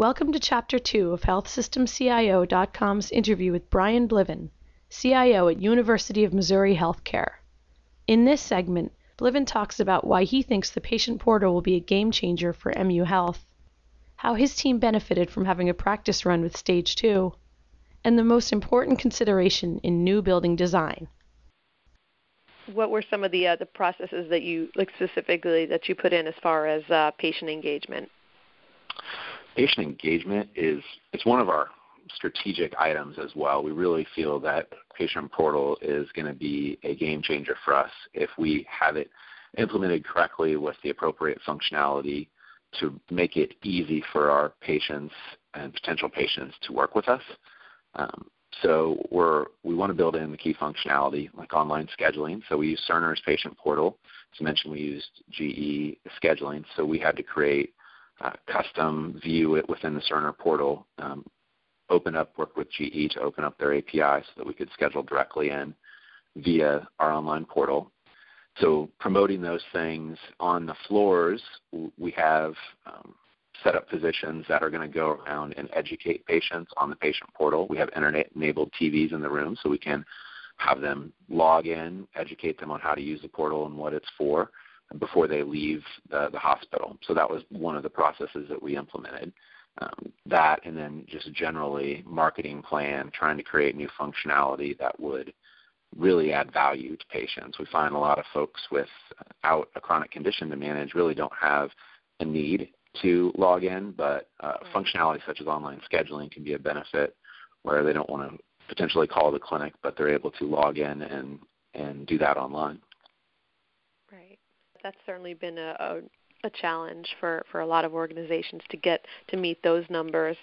Welcome to Chapter 2 of HealthSystemCIO.com's interview with Bryan Bliven, CIO at University of Missouri Healthcare. In this segment, Bliven talks about why he thinks the patient portal will be a game changer for MU Health, how his team benefited from having a practice run with Stage 2, and the most important consideration in new building design. What were some of the uh, the processes that you like specifically that you put in as far as uh, patient engagement? Patient engagement is it's one of our strategic items as well. We really feel that patient portal is going to be a game changer for us if we have it implemented correctly with the appropriate functionality to make it easy for our patients and potential patients to work with us. Um, so we're, we want to build in the key functionality like online scheduling. So we use Cerner's patient portal. As mentioned, we used GE scheduling. So we had to create a custom view it within the Cerner portal, um, open up, work with GE to open up their API so that we could schedule directly in via our online portal. So promoting those things on the floors, we have um, set up physicians that are going to go around and educate patients on the patient portal. We have internet-enabled TVs in the room, so we can have them log in, educate them on how to use the portal and what it's for before they leave the, the hospital. So that was one of the processes that we implemented. Um, that and then just generally marketing plan, trying to create new functionality that would really add value to patients. We find a lot of folks without a chronic condition to manage really don't have a need to log in, but uh, functionality such as online scheduling can be a benefit where they don't want to potentially call the clinic, but they're able to log in and, and do that online. That's certainly been a, a, a challenge for, for a lot of organizations to get to meet those numbers.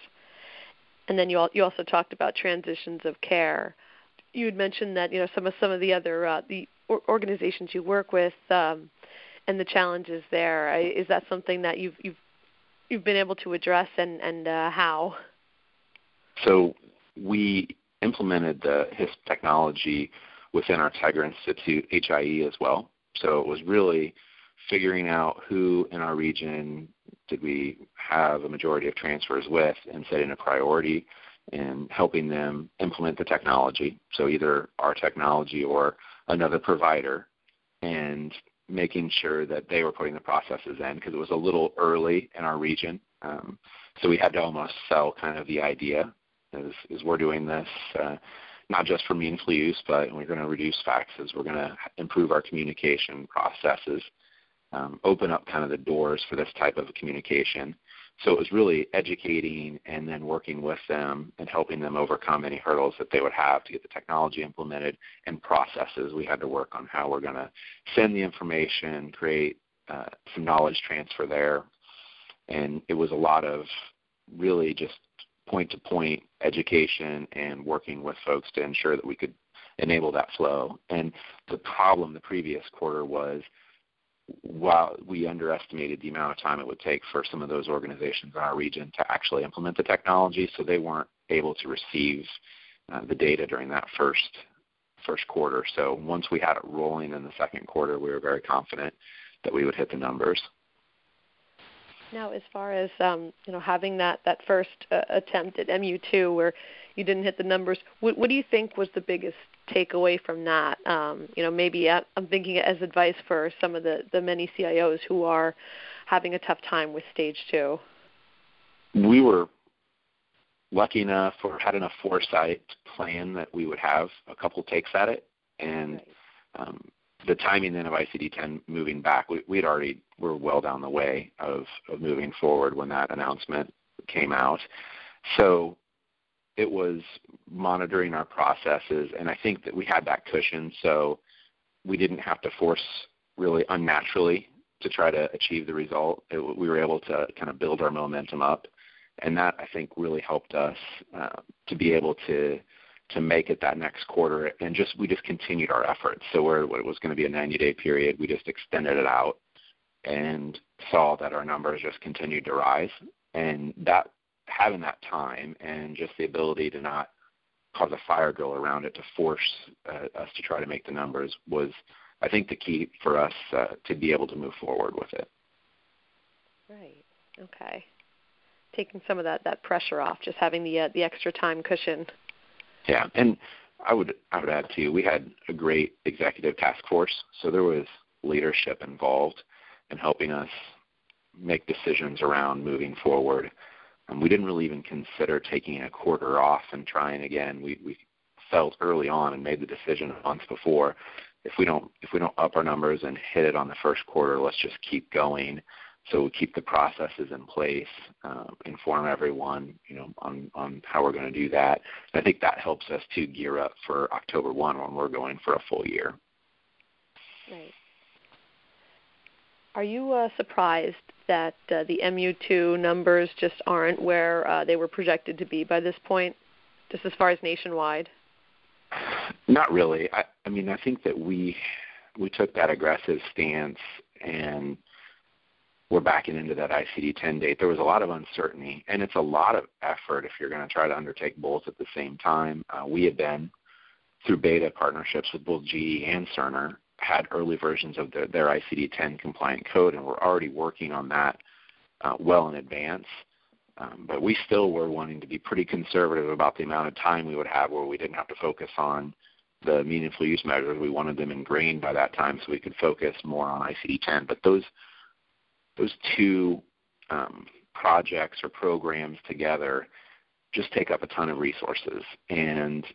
And then you, all, you also talked about transitions of care. You had mentioned that you know some of some of the other uh, the organizations you work with um, and the challenges there. Is that something that you've you've you've been able to address and, and uh, how? So we implemented the HISP technology within our Tiger Institute HIE as well. So it was really figuring out who in our region did we have a majority of transfers with and setting a priority and helping them implement the technology. So either our technology or another provider and making sure that they were putting the processes in because it was a little early in our region. Um, so we had to almost sell kind of the idea is, is we're doing this uh, not just for meaningful use, but we're going to reduce faxes. We're going to improve our communication processes, um, open up kind of the doors for this type of communication. So it was really educating and then working with them and helping them overcome any hurdles that they would have to get the technology implemented and processes. We had to work on how we're going to send the information, create uh, some knowledge transfer there. And it was a lot of really just point to point education and working with folks to ensure that we could enable that flow. And the problem the previous quarter was while we underestimated the amount of time it would take for some of those organizations in our region to actually implement the technology, so they weren't able to receive uh, the data during that first first quarter. So once we had it rolling in the second quarter, we were very confident that we would hit the numbers. Now, as far as um, you know, having that that first uh, attempt at MU2 where you didn't hit the numbers, what, what do you think was the biggest takeaway from that? Um, you know, maybe I'm thinking as advice for some of the, the many CIOs who are having a tough time with stage two. We were lucky enough or had enough foresight to plan that we would have a couple takes at it, and right. um, the timing then of ICD-10 moving back, we, we'd already were well down the way of, of moving forward when that announcement came out. So it was monitoring our processes, and I think that we had that cushion, so we didn't have to force really unnaturally to try to achieve the result. It, we were able to kind of build our momentum up, and that I think really helped us uh, to be able to to make it that next quarter. And just we just continued our efforts. So where it was going to be a 90-day period, we just extended it out and saw that our numbers just continued to rise. And that having that time and just the ability to not cause a fire drill around it to force uh, us to try to make the numbers was, I think, the key for us uh, to be able to move forward with it. Right. Okay. taking some of that that pressure off, just having the uh, the extra time cushion. Yeah, and I would I would add too. We had a great executive task force, so there was leadership involved in helping us make decisions around moving forward. And we didn't really even consider taking a quarter off and trying again. We we felt early on and made the decision months before if we don't if we don't up our numbers and hit it on the first quarter, let's just keep going. So we keep the processes in place, uh, inform everyone, you know, on on how we're going to do that. And I think that helps us to gear up for October one when we're going for a full year. Right. Are you uh, surprised that uh, the MU2 numbers just aren't where uh, they were projected to be by this point, just as far as nationwide? Not really. I, I mean, I think that we we took that aggressive stance and we're backing into that ICD-10 date. There was a lot of uncertainty, and it's a lot of effort if you're going to try to undertake both at the same time. Uh, we have been through beta partnerships with both GE and Cerner had early versions of the, their ICD-10 compliant code, and we're already working on that uh, well in advance. Um, but we still were wanting to be pretty conservative about the amount of time we would have where we didn't have to focus on the meaningful use measures. We wanted them ingrained by that time so we could focus more on ICD-10. But those those two um, projects or programs together just take up a ton of resources, and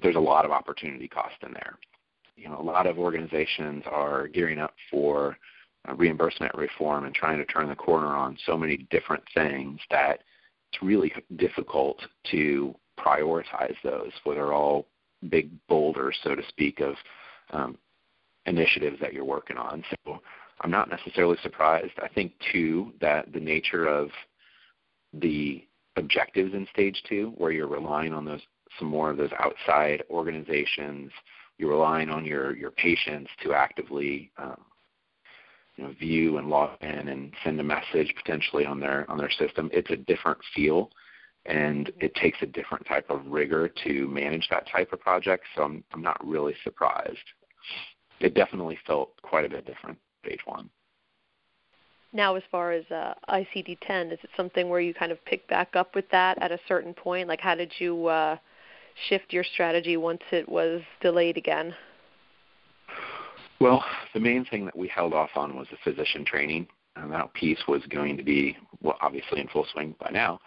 there's a lot of opportunity cost in there. You know, a lot of organizations are gearing up for uh, reimbursement reform and trying to turn the corner on so many different things that it's really difficult to prioritize those. Where they're all big boulders, so to speak, of um, initiatives that you're working on. So I'm not necessarily surprised. I think too that the nature of the objectives in stage two, where you're relying on those some more of those outside organizations, you're relying on your your patients to actively um, you know, view and log in and send a message potentially on their on their system. It's a different feel, and it takes a different type of rigor to manage that type of project. So I'm I'm not really surprised. It definitely felt quite a bit different stage one. Now, as far as uh, ICD-10, is it something where you kind of pick back up with that at a certain point? Like, how did you uh, shift your strategy once it was delayed again? Well, the main thing that we held off on was the physician training, and that piece was going to be well, obviously in full swing by now.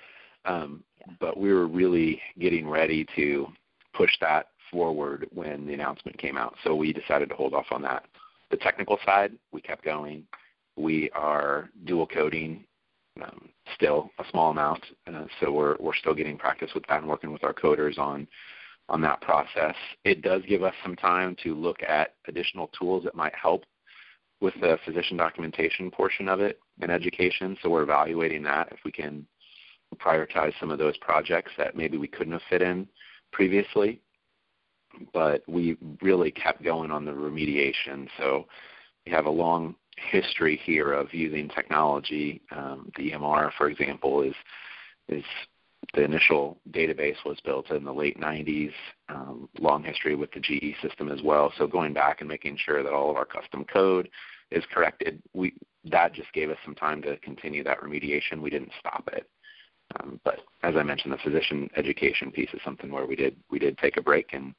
Um, yeah. But we were really getting ready to push that forward when the announcement came out, so we decided to hold off on that. The technical side, we kept going. We are dual coding um, still a small amount, uh, so we're we're still getting practice with that and working with our coders on on that process. It does give us some time to look at additional tools that might help with the physician documentation portion of it in education. So we're evaluating that if we can prioritize some of those projects that maybe we couldn't have fit in previously. But we really kept going on the remediation. So we have a long history here of using technology. Um, the EMR, for example, is is the initial database was built in the late 90s. Um, long history with the GE system as well. So going back and making sure that all of our custom code is corrected, we that just gave us some time to continue that remediation. We didn't stop it. Um, but as I mentioned, the physician education piece is something where we did we did take a break, and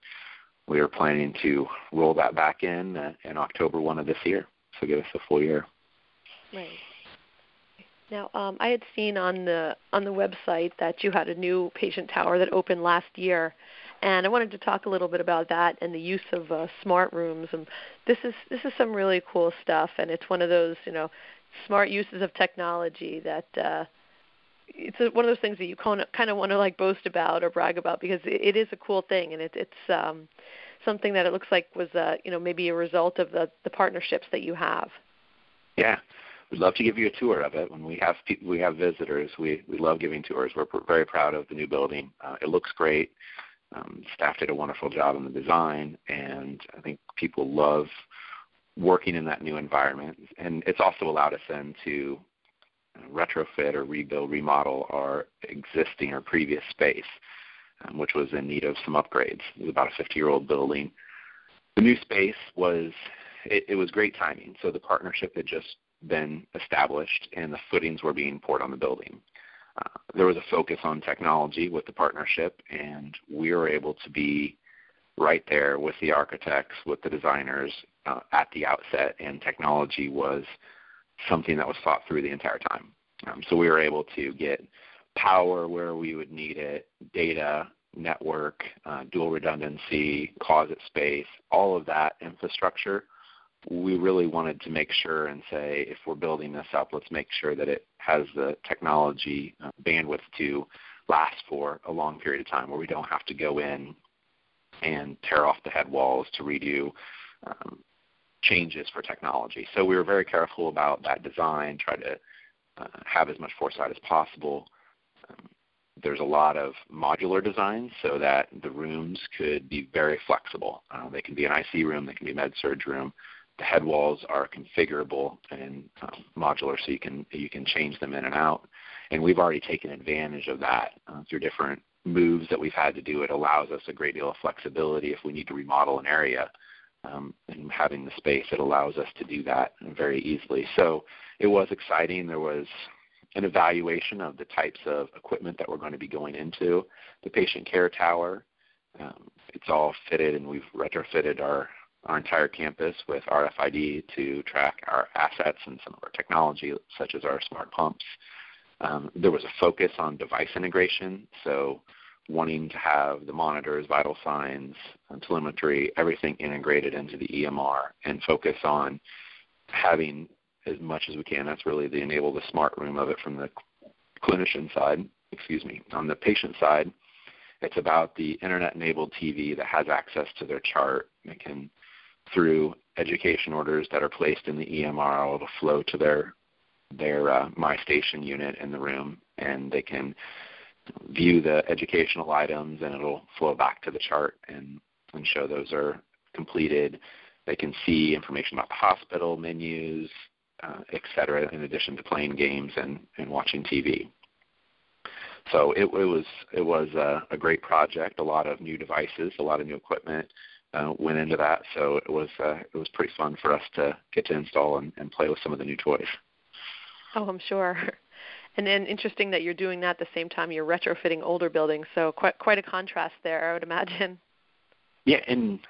we are planning to roll that back in uh, in October one of this year. So give us a full year. Right. Now, um, I had seen on the on the website that you had a new patient tower that opened last year, and I wanted to talk a little bit about that and the use of uh, smart rooms. And this is this is some really cool stuff, and it's one of those you know smart uses of technology that uh, it's a, one of those things that you kind of, want to like boast about or brag about because it, it is a cool thing, and it, it's um, something that it looks like was uh, you know maybe a result of the the partnerships that you have. Yeah we'd love to give you a tour of it. When we have people, we have visitors, we we love giving tours. We're very proud of the new building. Uh, it looks great. Um, staff did a wonderful job in the design, and I think people love working in that new environment. And it's also allowed us then to retrofit or rebuild, remodel our existing or previous space, um, which was in need of some upgrades. It was about a 50-year-old building. The new space was it, it was great timing. So the partnership had just been established and the footings were being poured on the building. uh, there was a focus on technology with the partnership, and we were able to be right there with the architects, with the designers uh, at the outset, and technology was something that was thought through the entire time. Um, so we were able to get power where we would need it, data, network, uh, dual redundancy, closet space, all of that infrastructure. We really wanted to make sure and say, if we're building this up, let's make sure that it has the technology uh, bandwidth to last for a long period of time where we don't have to go in and tear off the head walls to redo um, changes for technology. So we were very careful about that design, try to uh, have as much foresight as possible. Um, there's a lot of modular designs so that the rooms could be very flexible. Uh, they can be an IC room, they can be a med surg room. The head walls are configurable and um, modular, so you can you can change them in and out. And we've already taken advantage of that uh, through different moves that we've had to do. It allows us a great deal of flexibility if we need to remodel an area. Um, and having the space, it allows us to do that very easily. So it was exciting. There was an evaluation of the types of equipment that we're going to be going into. The patient care tower, um, it's all fitted, and we've retrofitted our our entire campus with RFID to track our assets and some of our technology, such as our smart pumps. Um, there was a focus on device integration, so wanting to have the monitors, vital signs, telemetry, everything integrated into the EMR, and focus on having as much as we can. That's really the enable the smart room of it from the clinician side. Excuse me. On the patient side, it's about the internet-enabled TV that has access to their chart. It can, through education orders that are placed in the EMR, to flow to their their uh, MyStation unit in the room, and they can view the educational items, and it'll flow back to the chart and and show those are completed. They can see information about the hospital menus, uh, et cetera, in addition to playing games and, and watching TV. So it, it was it was a, a, great project. A lot of new devices, a lot of new equipment uh, went into that. So it was uh, it was pretty fun for us to get to install and, and play with some of the new toys. Oh, I'm sure. And then interesting that you're doing that at the same time you're retrofitting older buildings. So quite quite a contrast there, I would imagine. Yeah, and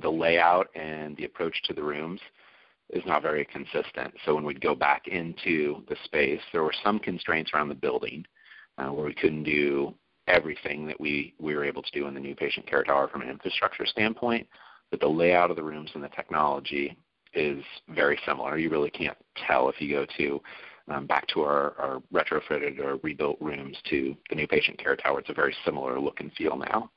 the layout and the approach to the rooms is not very consistent. So when we'd go back into the space, there were some constraints around the building uh, where we couldn't do everything that we, we were able to do in the new patient care tower from an infrastructure standpoint. But the layout of the rooms and the technology is very similar. You really can't tell if you go to um, back to our, our retrofitted or rebuilt rooms to the new patient care tower. It's a very similar look and feel now.